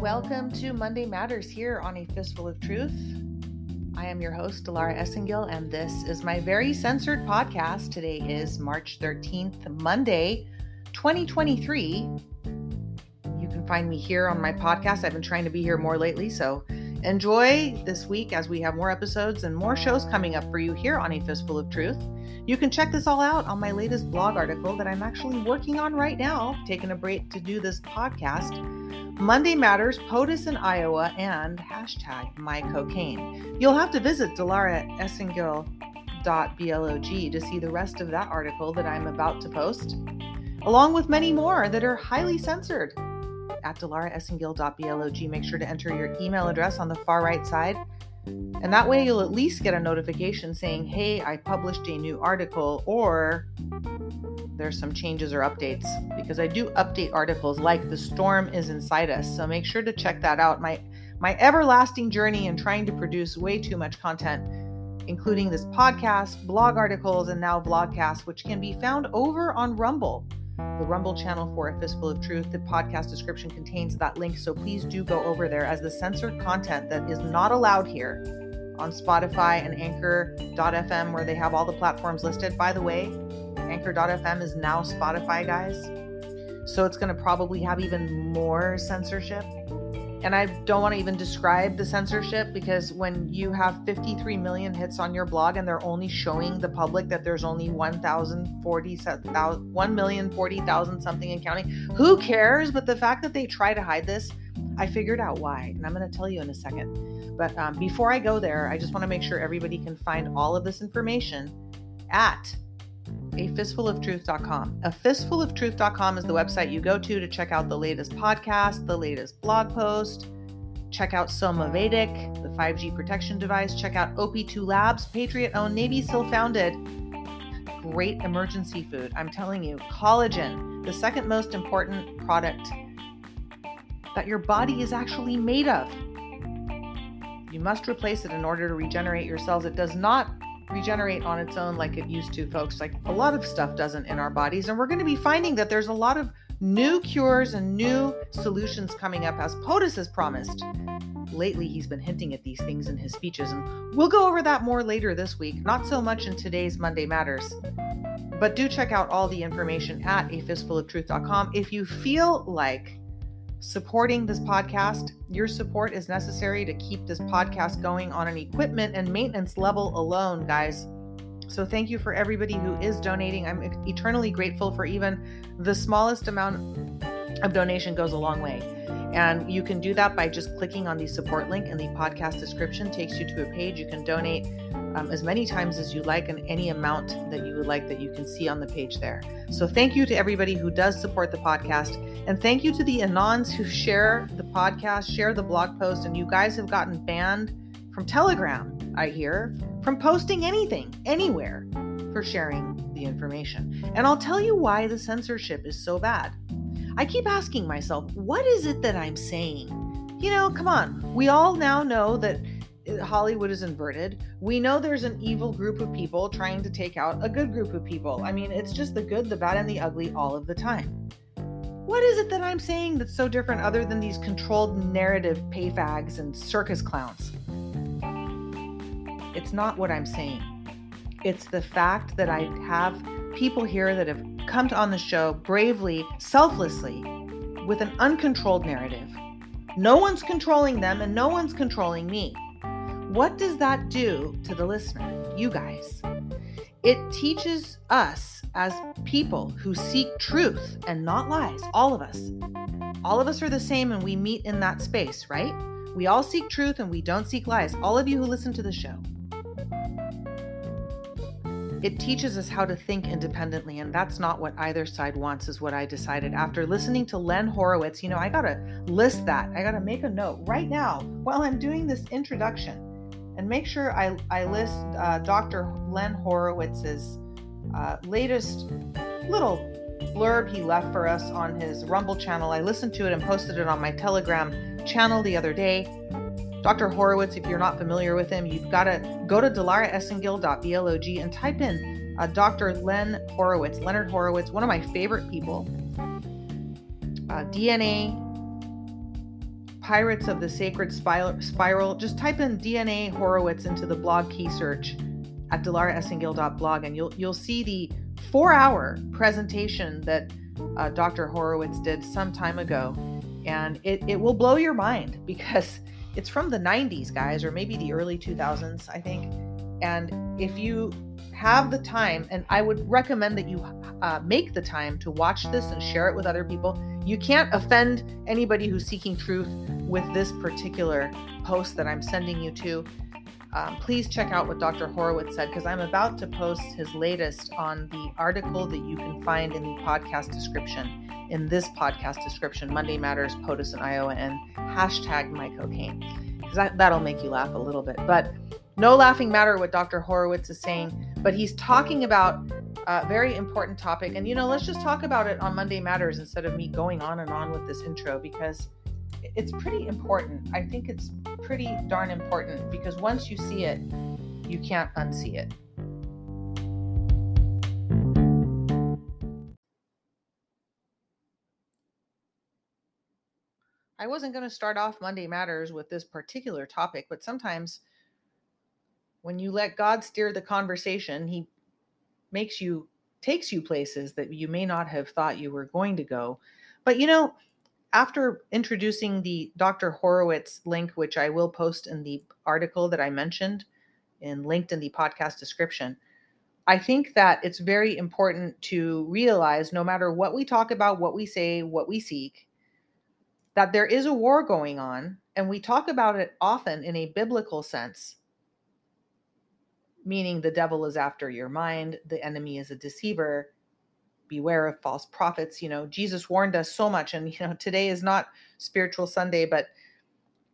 welcome to Monday Matters here on A Fistful of Truth. I am your host, Dilara Esengil, and this is my very censored podcast. Today is March 13th, Monday, 2023. You can find me here on my podcast. I've been trying to be here more lately, so enjoy this week as we have more episodes and more shows coming up for you here on A Fistful of Truth. You can check this all out on my latest blog article that I'm actually working on right now, taking a break to do this podcast. Monday Matters, POTUS in Iowa, and hashtag my cocaine. You'll have to visit dilaraesengil.blog to see the rest of that article that I'm about to post, along with many more that are highly censored. At dilaraesengil.blog, make sure to enter your email address on the far right side. And that way you'll at least get a notification saying, hey, I published a new article, or there's some changes or updates because I do update articles like the storm is inside us. So make sure to check that out. My my everlasting journey in trying to produce way too much content, including this podcast, blog articles, and now vlogcast, which can be found over on Rumble, the Rumble channel for A Fistful of Truth. The podcast description contains that link, so please do go over there as the censored content that is not allowed here on Spotify and Anchor.fm, where they have all the platforms listed. By the way, Anchor.fm is now Spotify, guys. So it's going to probably have even more censorship. And I don't want to even describe the censorship because when you have 53 million hits on your blog and they're only showing the public that there's only 1,040, 1,040,000 something in counting, who cares? But the fact that they try to hide this, I figured out why. And I'm going to tell you in a second. But um, before I go there, I just want to make sure everybody can find all of this information at a fistfuloftruth.com. A fistfuloftruth.com is the website you go to to check out the latest podcast, the latest blog post. Check out Somavedic, the 5G protection device. Check out OP2 Labs, Patriot owned, Navy SEAL founded. Great emergency food. I'm telling you, collagen, the second most important product that your body is actually made of. You must replace it in order to regenerate your cells. It does not regenerate on its own like it used to, folks. Like a lot of stuff doesn't in our bodies. And we're going to be finding that there's a lot of new cures and new solutions coming up as POTUS has promised. Lately, he's been hinting at these things in his speeches, and we'll go over that more later this week, not so much in today's Monday Matters. But do check out all the information at a fistfuloftruth.com if you feel like supporting this podcast. Your support is necessary to keep this podcast going on an equipment and maintenance level alone, guys. So, thank you for everybody who is donating. I'm eternally grateful for even the smallest amount of donation goes a long way. And you can do that by just clicking on the support link in the podcast description, takes you to a page. You can donate um, as many times as you like and any amount that you would like that you can see on the page there. So, thank you to everybody who does support the podcast. And thank you to the Anons who share the podcast, share the blog post. And you guys have gotten banned from Telegram, I hear, from posting anything, anywhere for sharing the information. And I'll tell you why the censorship is so bad. I keep asking myself, what is it that I'm saying? You know, come on. We all now know that Hollywood is inverted. We know there's an evil group of people trying to take out a good group of people. I mean, it's just the good, the bad, and the ugly all of the time. What is it that I'm saying that's so different other than these controlled narrative payfags and circus clowns? It's not what I'm saying. It's the fact that I have people here that have come on the show bravely, selflessly, with an uncontrolled narrative. No one's controlling them and no one's controlling me. What does that do to the listener, you guys? It teaches us as people who seek truth and not lies, all of us. All of us are the same and we meet in that space, right? We all seek truth and we don't seek lies. All of you who listen to the show. It teaches us how to think independently, and that's not what either side wants, is what I decided after listening to Len Horowitz. You know, I gotta list that. I gotta make a note right now while I'm doing this introduction and make sure I, I list uh, Dr. Len Horowitz's uh, latest little blurb he left for us on his Rumble channel. I listened to it and posted it on my Telegram channel the other day. Dr. Horowitz, if you're not familiar with him, you've got to go to dilaraesengil.blog and type in uh, Dr. Len Horowitz, Leonard Horowitz, one of my favorite people. Uh, DNA Pirates of the Sacred Spiral. Just type in DNA Horowitz into the blog key search at dilaraesengil.blog and you'll you'll see the four hour presentation that uh, Dr. Horowitz did some time ago. And it, it will blow your mind because it's from the 90s, guys, or maybe the early 2000s, I think. And if you have the time, and I would recommend that you uh, make the time to watch this and share it with other people. You can't offend anybody who's seeking truth with this particular post that I'm sending you to. Um, please check out what Dr. Horowitz said because I'm about to post his latest on the article that you can find in the podcast description. In this podcast description, Monday Matters, POTUS in Iowa, and hashtag my cocaine. Because that, that'll make you laugh a little bit. But no laughing matter what Dr. Horowitz is saying, but he's talking about a very important topic. And, you know, let's just talk about it on Monday Matters instead of me going on and on with this intro because it's pretty important. I think it's pretty darn important because once you see it, you can't unsee it. I wasn't going to start off Monday Matters with this particular topic, but sometimes when you let God steer the conversation, He makes you, takes you places that you may not have thought you were going to go. But you know, after introducing the Dr. Horowitz link, which I will post in the article that I mentioned and linked in the podcast description, I think that it's very important to realize no matter what we talk about, what we say, what we seek, that there is a war going on, and we talk about it often in a biblical sense meaning the devil is after your mind, the enemy is a deceiver. Beware of false prophets. You know, Jesus warned us so much, and you know, today is not spiritual Sunday, but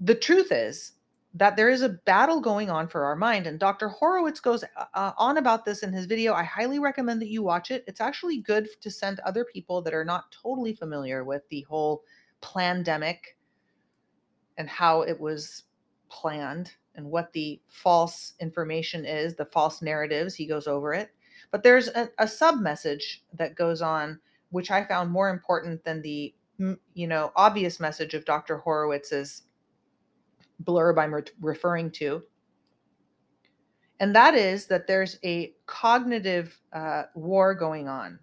the truth is that there is a battle going on for our mind. And Dr. Horowitz goes uh, uh, on about this in his video. I highly recommend that you watch it. It's actually good to send other people that are not totally familiar with the whole pandemic and how it was planned and what the false information is, the false narratives. He goes over it. But there's a, a sub message that goes on, which I found more important than the you know obvious message of Dr. Horowitz's blurb I'm re- referring to. And that is that there's a cognitive uh, war going on,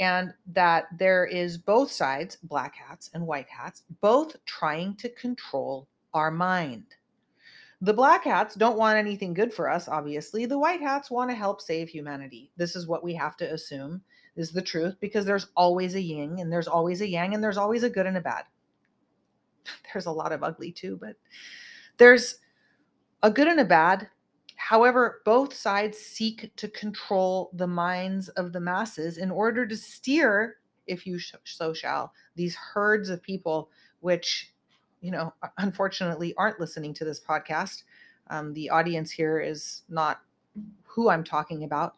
and that there is both sides, black hats and white hats, both trying to control our mind. The black hats don't want anything good for us, obviously. The white hats want to help save humanity. This is what we have to assume is the truth because there's always a yin and there's always a yang and there's always a good and a bad. There's a lot of ugly too, but there's a good and a bad. However, both sides seek to control the minds of the masses in order to steer, if you so shall, these herds of people, which you know, unfortunately aren't listening to this podcast. Um, the audience here is not who I'm talking about,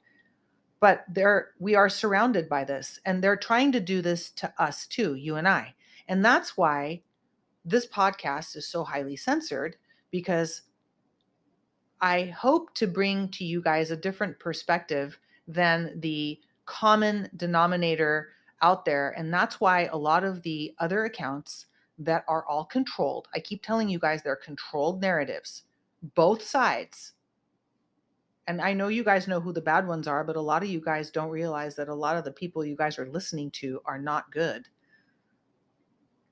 but they're we are surrounded by this, and they're trying to do this to us too, you and I. And that's why this podcast is so highly censored because I hope to bring to you guys a different perspective than the common denominator out there. And that's why a lot of the other accounts that are all controlled. I keep telling you guys they're controlled narratives, both sides. And I know you guys know who the bad ones are, but a lot of you guys don't realize that a lot of the people you guys are listening to are not good.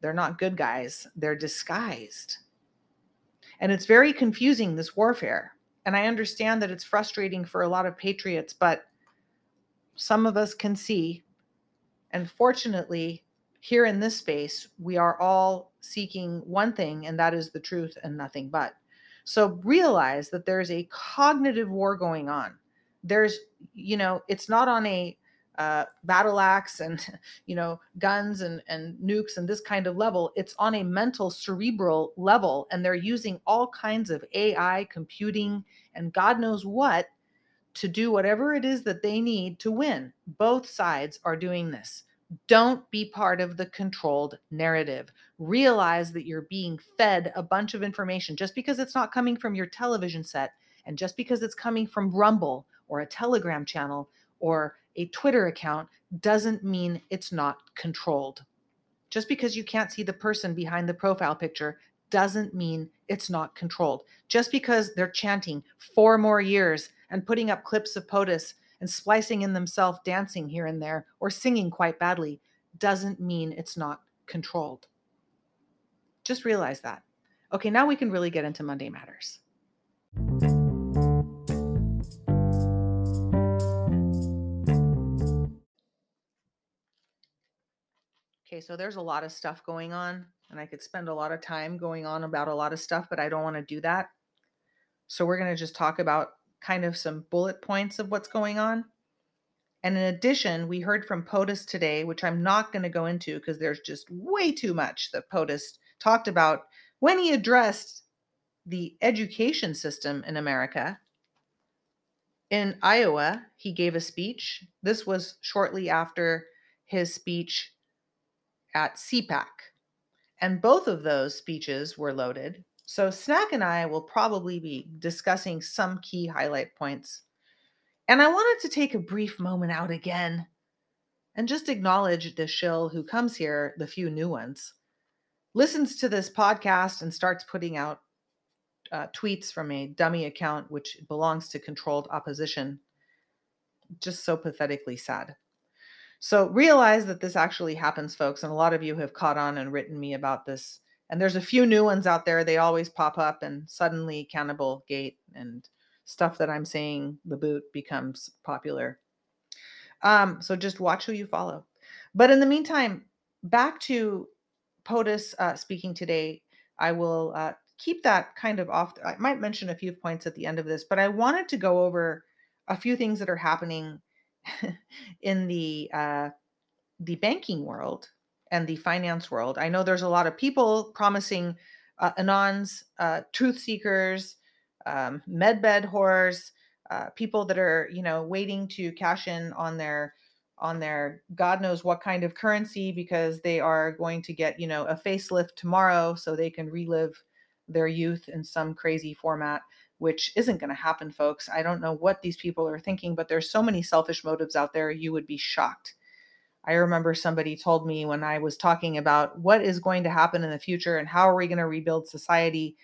They're not good guys, they're disguised. And it's very confusing, this warfare. And I understand that it's frustrating for a lot of patriots, but some of us can see. And fortunately, here in this space, we are all seeking one thing, and that is the truth and nothing but. So realize that there's a cognitive war going on. There's, you know, it's not on a uh, battle axe and, you know, guns and, and nukes and this kind of level. It's on a mental, cerebral level. And they're using all kinds of AI, computing, and God knows what to do whatever it is that they need to win. Both sides are doing this. Don't be part of the controlled narrative. Realize that you're being fed a bunch of information just because it's not coming from your television set and just because it's coming from Rumble or a Telegram channel or a Twitter account doesn't mean it's not controlled. Just because you can't see the person behind the profile picture doesn't mean it's not controlled. Just because they're chanting four more years and putting up clips of POTUS and splicing in themselves dancing here and there or singing quite badly doesn't mean it's not controlled. Just realize that. Okay, now we can really get into Monday Matters. Okay, so there's a lot of stuff going on, and I could spend a lot of time going on about a lot of stuff, but I don't want to do that. So we're going to just talk about kind of some bullet points of what's going on. And in addition, we heard from POTUS today, which I'm not going to go into because there's just way too much that POTUS talked about when he addressed the education system in America. In Iowa, he gave a speech. This was shortly after his speech at CPAC. And both of those speeches were loaded. So, Snack and I will probably be discussing some key highlight points and I wanted to take a brief moment out again and just acknowledge the shill who comes here, the few new ones, listens to this podcast and starts putting out uh, tweets from a dummy account which belongs to controlled opposition. Just so pathetically sad. So realize that this actually happens, folks. And a lot of you have caught on and written me about this. And there's a few new ones out there. They always pop up, and suddenly Cannibal Gate and stuff that I'm saying the boot becomes popular. Um, so just watch who you follow. But in the meantime, back to POTUS uh, speaking today. I will uh, keep that kind of off. I might mention a few points at the end of this, but I wanted to go over a few things that are happening in the uh, the banking world and the finance world. I know there's a lot of people promising uh, anons, uh, truth seekers, um, medbed whores, uh, people that are you know waiting to cash in on their on their god knows what kind of currency because they are going to get you know a facelift tomorrow so they can relive their youth in some crazy format which isn't going to happen folks i don't know what these people are thinking but there's so many selfish motives out there you would be shocked i remember somebody told me when i was talking about what is going to happen in the future and how are we going to rebuild society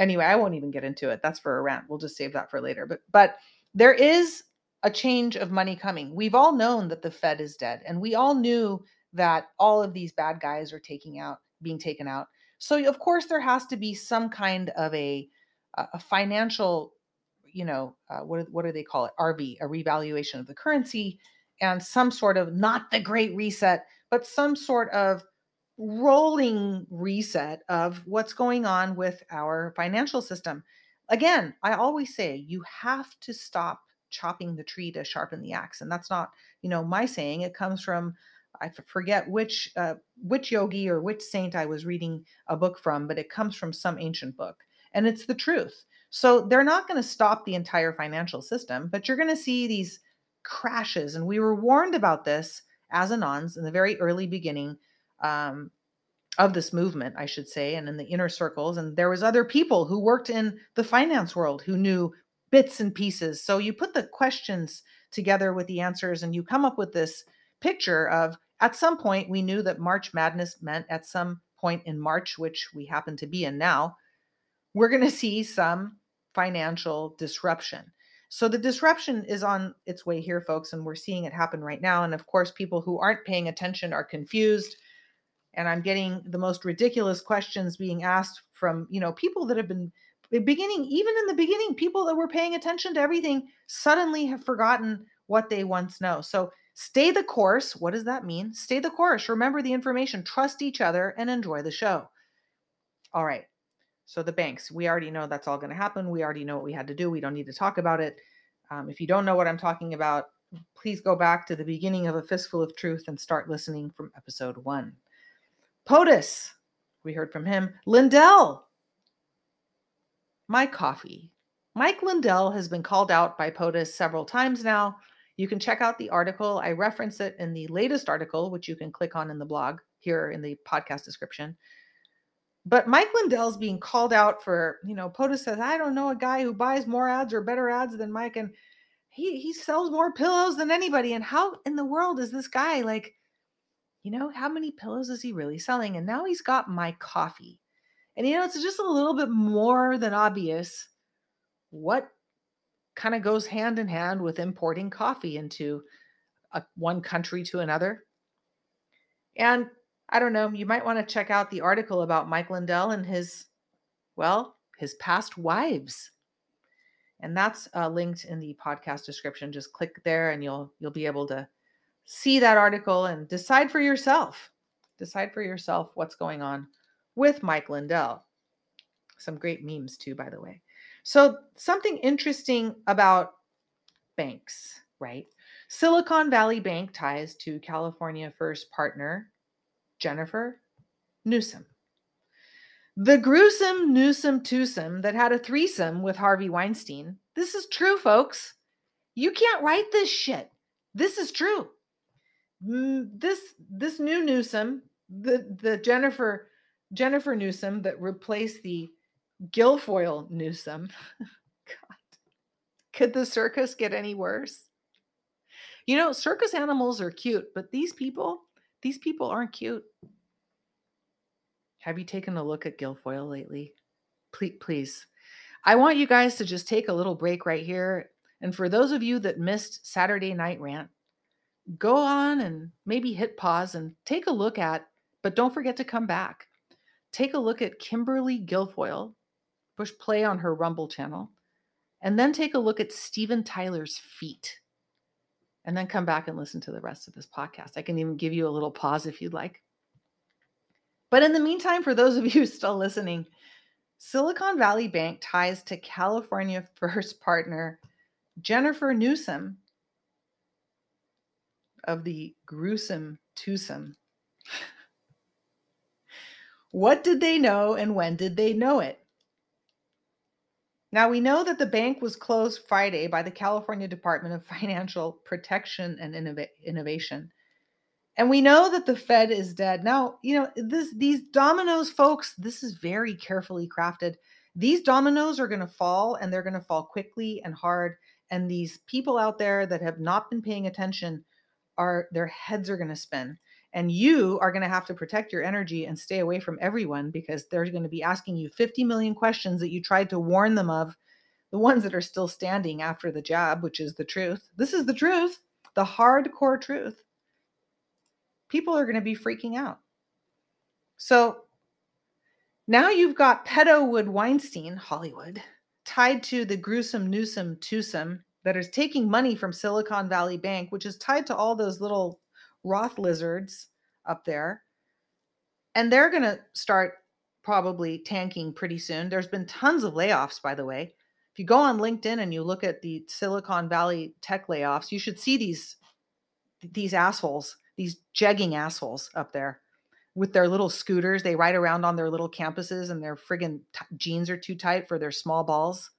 anyway, I won't even get into it. That's for a rant. We'll just save that for later. But but there is a change of money coming. We've all known that the Fed is dead, and we all knew that all of these bad guys are taking out, being taken out. So of course there has to be some kind of a a financial, you know, uh, what what do they call it? RV, a revaluation of the currency, and some sort of not the Great Reset, but some sort of rolling reset of what's going on with our financial system. Again, I always say you have to stop chopping the tree to sharpen the axe. And that's not, you know, my saying. It comes from I forget which uh, which yogi or which saint I was reading a book from, but it comes from some ancient book, and it's the truth. So they're not going to stop the entire financial system, but you're going to see these crashes, and we were warned about this as anons in the very early beginning um, of this movement, I should say, and in the inner circles. And there was other people who worked in the finance world who knew bits and pieces. So you put the questions together with the answers, and you come up with this picture of at some point we knew that March Madness meant at some point in March, which we happen to be in now, we're going to see some financial disruption. So the disruption is on its way here, folks, and we're seeing it happen right now. And of course, people who aren't paying attention are confused and i'm getting the most ridiculous questions being asked from you know people that have been beginning even in the beginning people that were paying attention to everything suddenly have forgotten what they once know. So stay the course. What does that mean? Stay the course. Remember the information. Trust each other and enjoy the show. All right so the banks we already know that's all going to happen we already know what we had to do we don't need to talk about it um, if you don't know what i'm talking about please go back to the beginning of a fistful of truth and start listening from episode one POTUS, we heard from him. Lindell, my coffee. Mike Lindell has been called out by POTUS several times now. You can check out the article. I reference it in the latest article, which you can click on in the blog here in the podcast description. But Mike Lindell's being called out for, you know, POTUS says, I don't know a guy who buys more ads or better ads than Mike. And he he sells more pillows than anybody. And how in the world is this guy like you know, how many pillows is he really selling? And now he's got my coffee. And you know, it's just a little bit more than obvious what kind of goes hand in hand with importing coffee into a, one country to another. And I don't know, you might want to check out the article about Mike Lindell and his, well, his past wives. And that's uh, linked in the podcast description. Just click there and you'll you'll be able to see that article and decide for yourself. Decide for yourself what's going on with Mike Lindell. Some great memes too, by the way. So, something interesting about banks, right? Silicon Valley Bank ties to California First partner Jennifer Newsom. The gruesome Newsom twosome that had a threesome with Harvey Weinstein. This is true, folks. You can't write this shit. This is true. Mm, this this new Newsom, the the Jennifer Jennifer Newsom that replaced the Guilfoyle Newsom. God. Could the circus get any worse? You know, circus animals are cute, but these people, these people aren't cute. Have you taken a look at Guilfoyle lately? Please, please. I want you guys to just take a little break right here. And for those of you that missed Saturday Night Rant, go on and maybe hit pause and take a look at, but don't forget to come back. Take a look at Kimberly Guilfoyle push play on her Rumble channel, and then take a look at Steven Tyler's feet. And then come back and listen to the rest of this podcast. I can even give you a little pause if you'd like. But in the meantime, for those of you still listening, Silicon Valley Bank ties to California First partner Jennifer Newsom of the gruesome twosome. what did they know and when did they know it? Now, we know that the bank was closed Friday by the California Department of Financial Protection and Innov- Innovation. And we know that the Fed is dead. Now, you know, this these dominoes folks, this is very carefully crafted. These dominoes are going to fall and they're going to fall quickly and hard and these people out there that have not been paying attention are their heads are going to spin and you are going to have to protect your energy and stay away from everyone because they're going to be asking you 50 million questions that you tried to warn them of the ones that are still standing after the jab which is the truth. This is the truth the hardcore truth. People are going to be freaking out. So now you've got pedo wood weinstein hollywood tied to the gruesome newsom twosome that is taking money from silicon valley bank which is tied to all those little Roth lizards up there. And they're going to start probably tanking pretty soon. There's been tons of layoffs, by the way. If you go on LinkedIn and you look at the Silicon Valley tech layoffs, you should see these these assholes, these jegging assholes up there with their little scooters. They ride around on their little campuses and their friggin' t- jeans are too tight for their small balls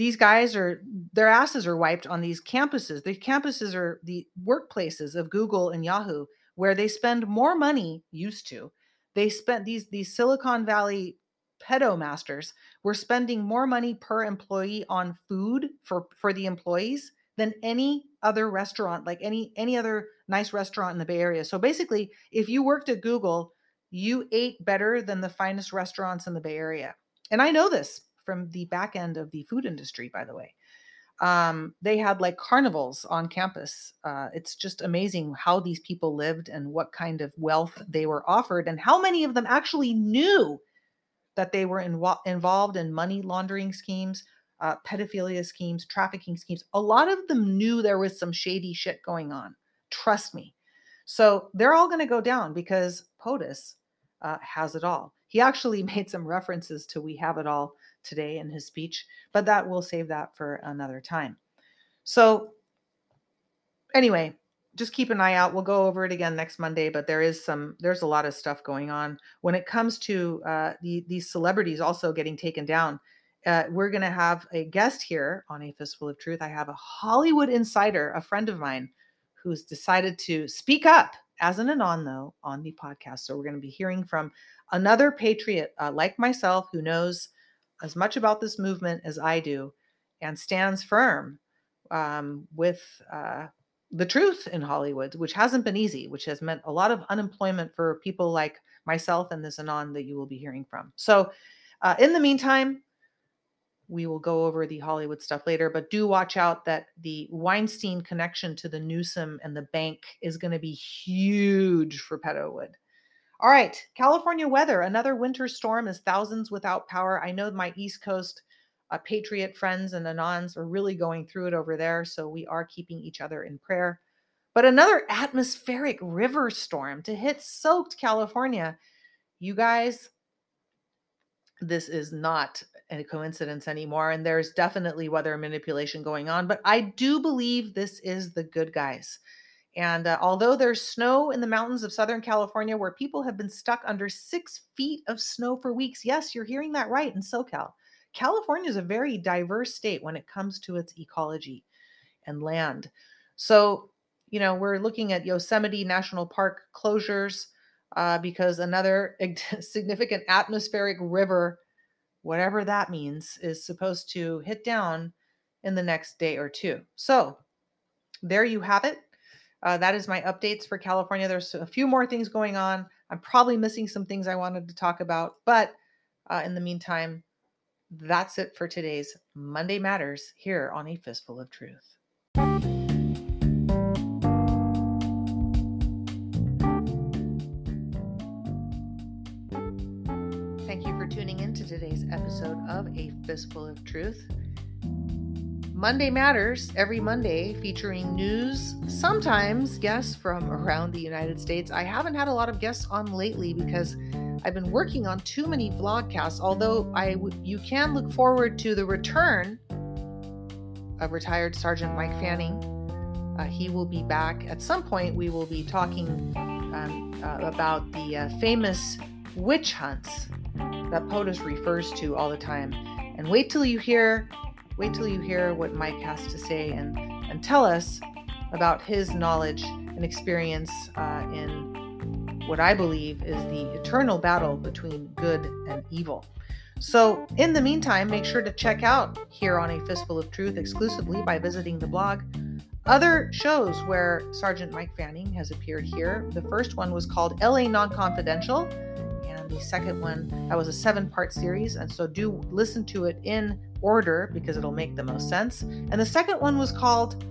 these guys are their asses are wiped on these campuses. The campuses are the workplaces of Google and Yahoo where they spend more money used to. They spent these these Silicon Valley pedo masters were spending more money per employee on food for for the employees than any other restaurant like any any other nice restaurant in the Bay Area. So basically, if you worked at Google, you ate better than the finest restaurants in the Bay Area. And I know this from the back end of the food industry, by the way. Um, they had like carnivals on campus. Uh, it's just amazing how these people lived and what kind of wealth they were offered, and how many of them actually knew that they were involved in money laundering schemes, uh, pedophilia schemes, trafficking schemes. A lot of them knew there was some shady shit going on. Trust me. So they're all going to go down because POTUS uh, has it all. He actually made some references to We Have It All today in his speech, but that we'll save that for another time. So, anyway, just keep an eye out. We'll go over it again next Monday, but there is some, there's a lot of stuff going on when it comes to uh, the, these celebrities also getting taken down. Uh, we're going to have a guest here on A Fistful of Truth. I have a Hollywood insider, a friend of mine, who's decided to speak up as an anon, though, on the podcast. So we're going to be hearing from another patriot uh, like myself who knows as much about this movement as I do and stands firm um, with uh, the truth in Hollywood, which hasn't been easy, which has meant a lot of unemployment for people like myself and this Anon that you will be hearing from. So, uh, in the meantime, we will go over the Hollywood stuff later, but do watch out that the Weinstein connection to the Newsom and the bank is going to be huge for Petalwood. All right, California weather. Another winter storm is thousands without power. I know my East Coast uh, Patriot friends and Anons are really going through it over there, so we are keeping each other in prayer. But another atmospheric river storm to hit soaked California. You guys, this is not a coincidence anymore. And there's definitely weather manipulation going on. But I do believe this is the good guys. And uh, although there's snow in the mountains of Southern California where people have been stuck under six feet of snow for weeks, yes, you're hearing that right in SoCal. California is a very diverse state when it comes to its ecology and land. So, you know, we're looking at Yosemite National Park closures uh, because another significant atmospheric river whatever that means, is supposed to hit down in the next day or two. So there you have it. Uh, that is my updates for California. There's a few more things going on. I'm probably missing some things I wanted to talk about, but uh, in the meantime, that's it for today's Monday Matters here on A Fistful of Truth. Thank you for tuning in to today's episode of A Fistful of Truth. Monday Matters every Monday featuring news, sometimes guests from around the United States. I haven't had a lot of guests on lately because I've been working on too many vlogcasts, although I w- you can look forward to the return of retired Sergeant Mike Fanning. Uh, he will be back at some point. We will be talking um, uh, about the uh, famous witch hunts that POTUS refers to all the time. And wait till you hear wait till you hear what Mike has to say and, and tell us about his knowledge and experience uh, in what I believe is the eternal battle between good and evil. So, in the meantime, make sure to check out here on A Fistful of Truth exclusively by visiting the blog. Other shows where Sergeant Mike Fanning has appeared here. The first one was called LA Non Confidential the second one. That was a seven part series and so do listen to it in order because it'll make the most sense. And the second one was called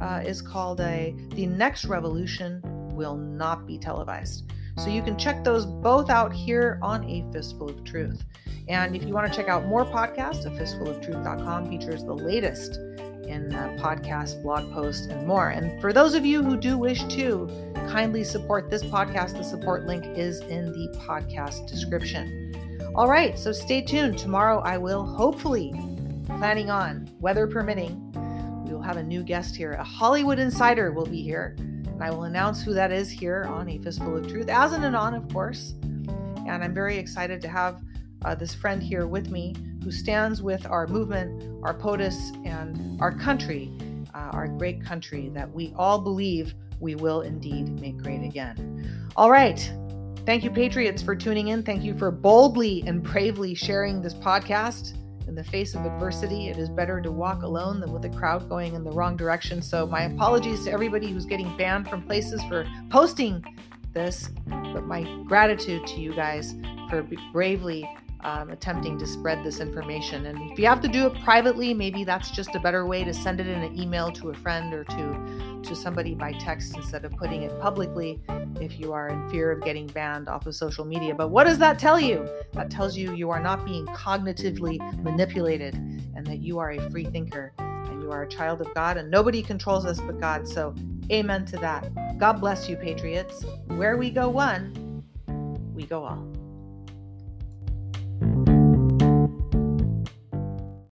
uh, is called a the next revolution will not be televised. So you can check those both out here on a fistful of truth. And if you want to check out more podcasts a fistful of truth.com features the latest in uh, podcast, blog posts, and more. And for those of you who do wish to kindly support this podcast, the support link is in the podcast description. All right, so stay tuned. Tomorrow I will hopefully, planning on, weather permitting, we will have a new guest here. A Hollywood insider will be here. And I will announce who that is here on A Fistful of Truth, as an anon, of course. And I'm very excited to have uh, this friend here with me who stands with our movement, our POTUS, and our country, uh, our great country that we all believe we will indeed make great again. All right. Thank you, Patriots, for tuning in. Thank you for boldly and bravely sharing this podcast. In the face of adversity, it is better to walk alone than with a crowd going in the wrong direction. So, my apologies to everybody who's getting banned from places for posting this, but my gratitude to you guys for bravely um, attempting to spread this information. And if you have to do it privately, maybe that's just a better way to send it in an email to a friend or to to somebody by text instead of putting it publicly if you are in fear of getting banned off of social media. But what does that tell you? That tells you you are not being cognitively manipulated and that you are a free thinker and you are a child of God and nobody controls us but God. So, amen to that. God bless you, patriots. Where we go one, we go all.